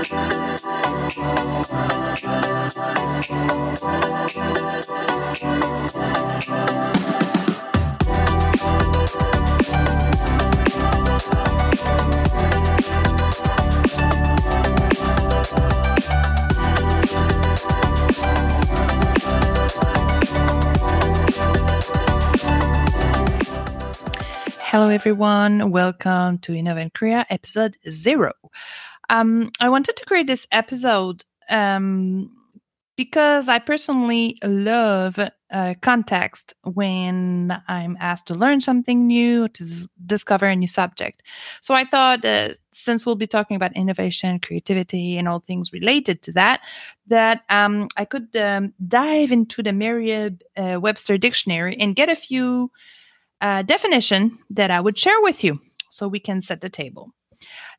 Thank you. Hello, everyone. Welcome to Innovate Korea episode zero. Um, I wanted to create this episode um, because I personally love uh, context when I'm asked to learn something new, to s- discover a new subject. So I thought, uh, since we'll be talking about innovation, creativity, and all things related to that, that um, I could um, dive into the Merriam-Webster dictionary and get a few uh, definition that I would share with you so we can set the table.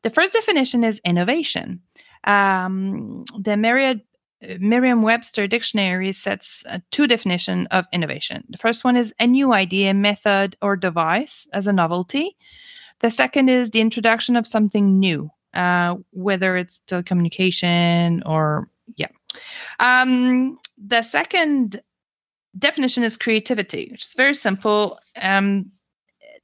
The first definition is innovation. Um, the Merriam Merriam-Webster dictionary sets uh, two definitions of innovation. The first one is a new idea, method, or device as a novelty. The second is the introduction of something new, uh, whether it's telecommunication or yeah. Um, the second definition is creativity, which is very simple. Um,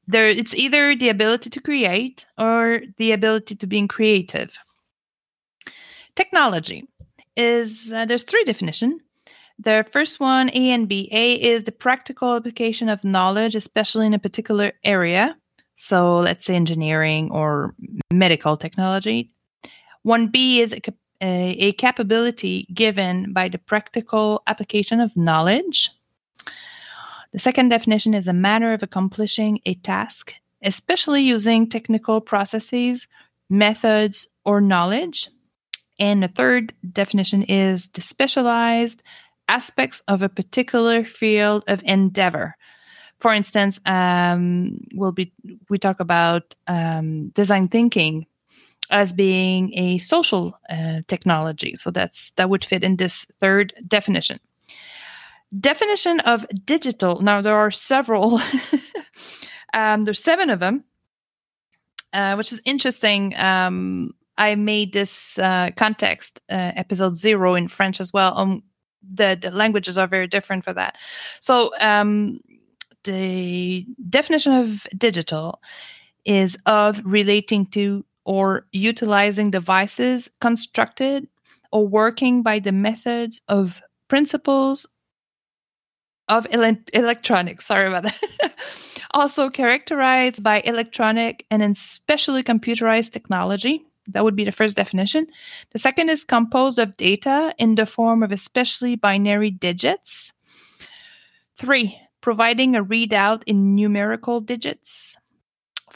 there, it's either the ability to create or the ability to being creative. Technology is uh, there's three definition. The first one, A and B. A is the practical application of knowledge, especially in a particular area. So let's say engineering or medical technology. One B is a, a, a capability given by the practical application of knowledge. The second definition is a manner of accomplishing a task, especially using technical processes, methods, or knowledge. And the third definition is the specialized aspects of a particular field of endeavor. For instance, um, we'll be we talk about um, design thinking as being a social uh, technology. So that's that would fit in this third definition. Definition of digital. Now there are several. um, there's seven of them, uh, which is interesting. Um, I made this uh, context uh, episode zero in French as well. Um, the, the languages are very different for that. So um, the definition of digital is of relating to or utilizing devices constructed or working by the methods of principles of ele- electronics. Sorry about that. also characterized by electronic and especially computerized technology. That would be the first definition. The second is composed of data in the form of especially binary digits. Three, providing a readout in numerical digits.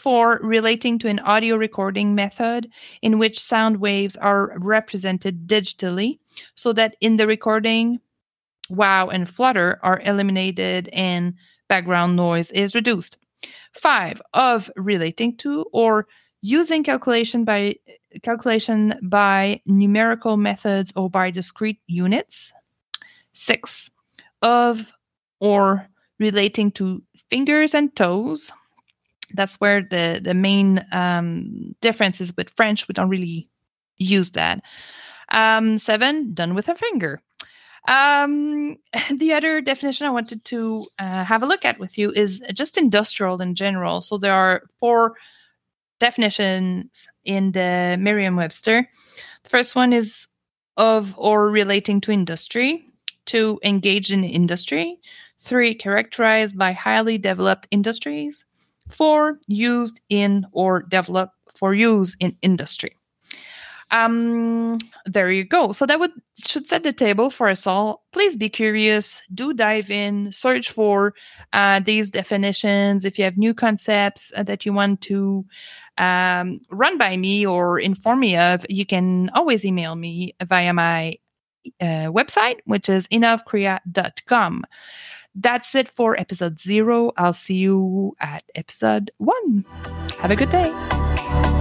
Four, relating to an audio recording method in which sound waves are represented digitally so that in the recording, wow and flutter are eliminated and background noise is reduced. Five, of relating to or using calculation by calculation by numerical methods or by discrete units. Six, of or relating to fingers and toes. That's where the the main um, difference is with French. We don't really use that. Um, seven, done with a finger. Um, the other definition I wanted to uh, have a look at with you is just industrial in general. So there are four definitions in the Merriam Webster. The first one is of or relating to industry, two, engaged in industry, three, characterized by highly developed industries, four, used in or developed for use in industry. Um, there you go. So that would should set the table for us all. Please be curious. Do dive in. Search for uh, these definitions. If you have new concepts uh, that you want to um, run by me or inform me of, you can always email me via my uh, website, which is innovkorea.com. That's it for episode zero. I'll see you at episode one. Have a good day.